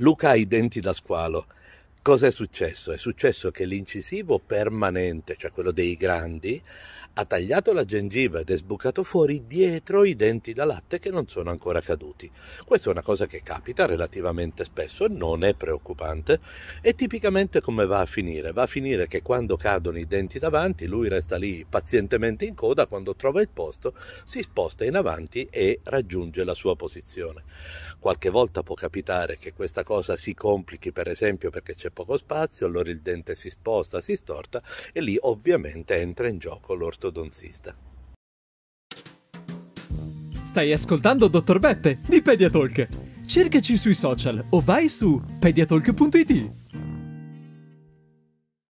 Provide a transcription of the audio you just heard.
Luca ha i denti da squalo. Cosa è successo? È successo che l'incisivo permanente, cioè quello dei grandi, ha tagliato la gengiva ed è sbucato fuori dietro i denti da latte che non sono ancora caduti. Questa è una cosa che capita relativamente spesso, non è preoccupante e tipicamente come va a finire? Va a finire che quando cadono i denti davanti lui resta lì pazientemente in coda, quando trova il posto si sposta in avanti e raggiunge la sua posizione. Qualche volta può capitare che questa cosa si complichi per esempio perché c'è poco spazio, allora il dente si sposta, si storta e lì ovviamente entra in gioco l'ortodontia ortodontista. Stai ascoltando Dottor Beppe di Pediatalk. Cercaci sui social o vai su pediatalk.it.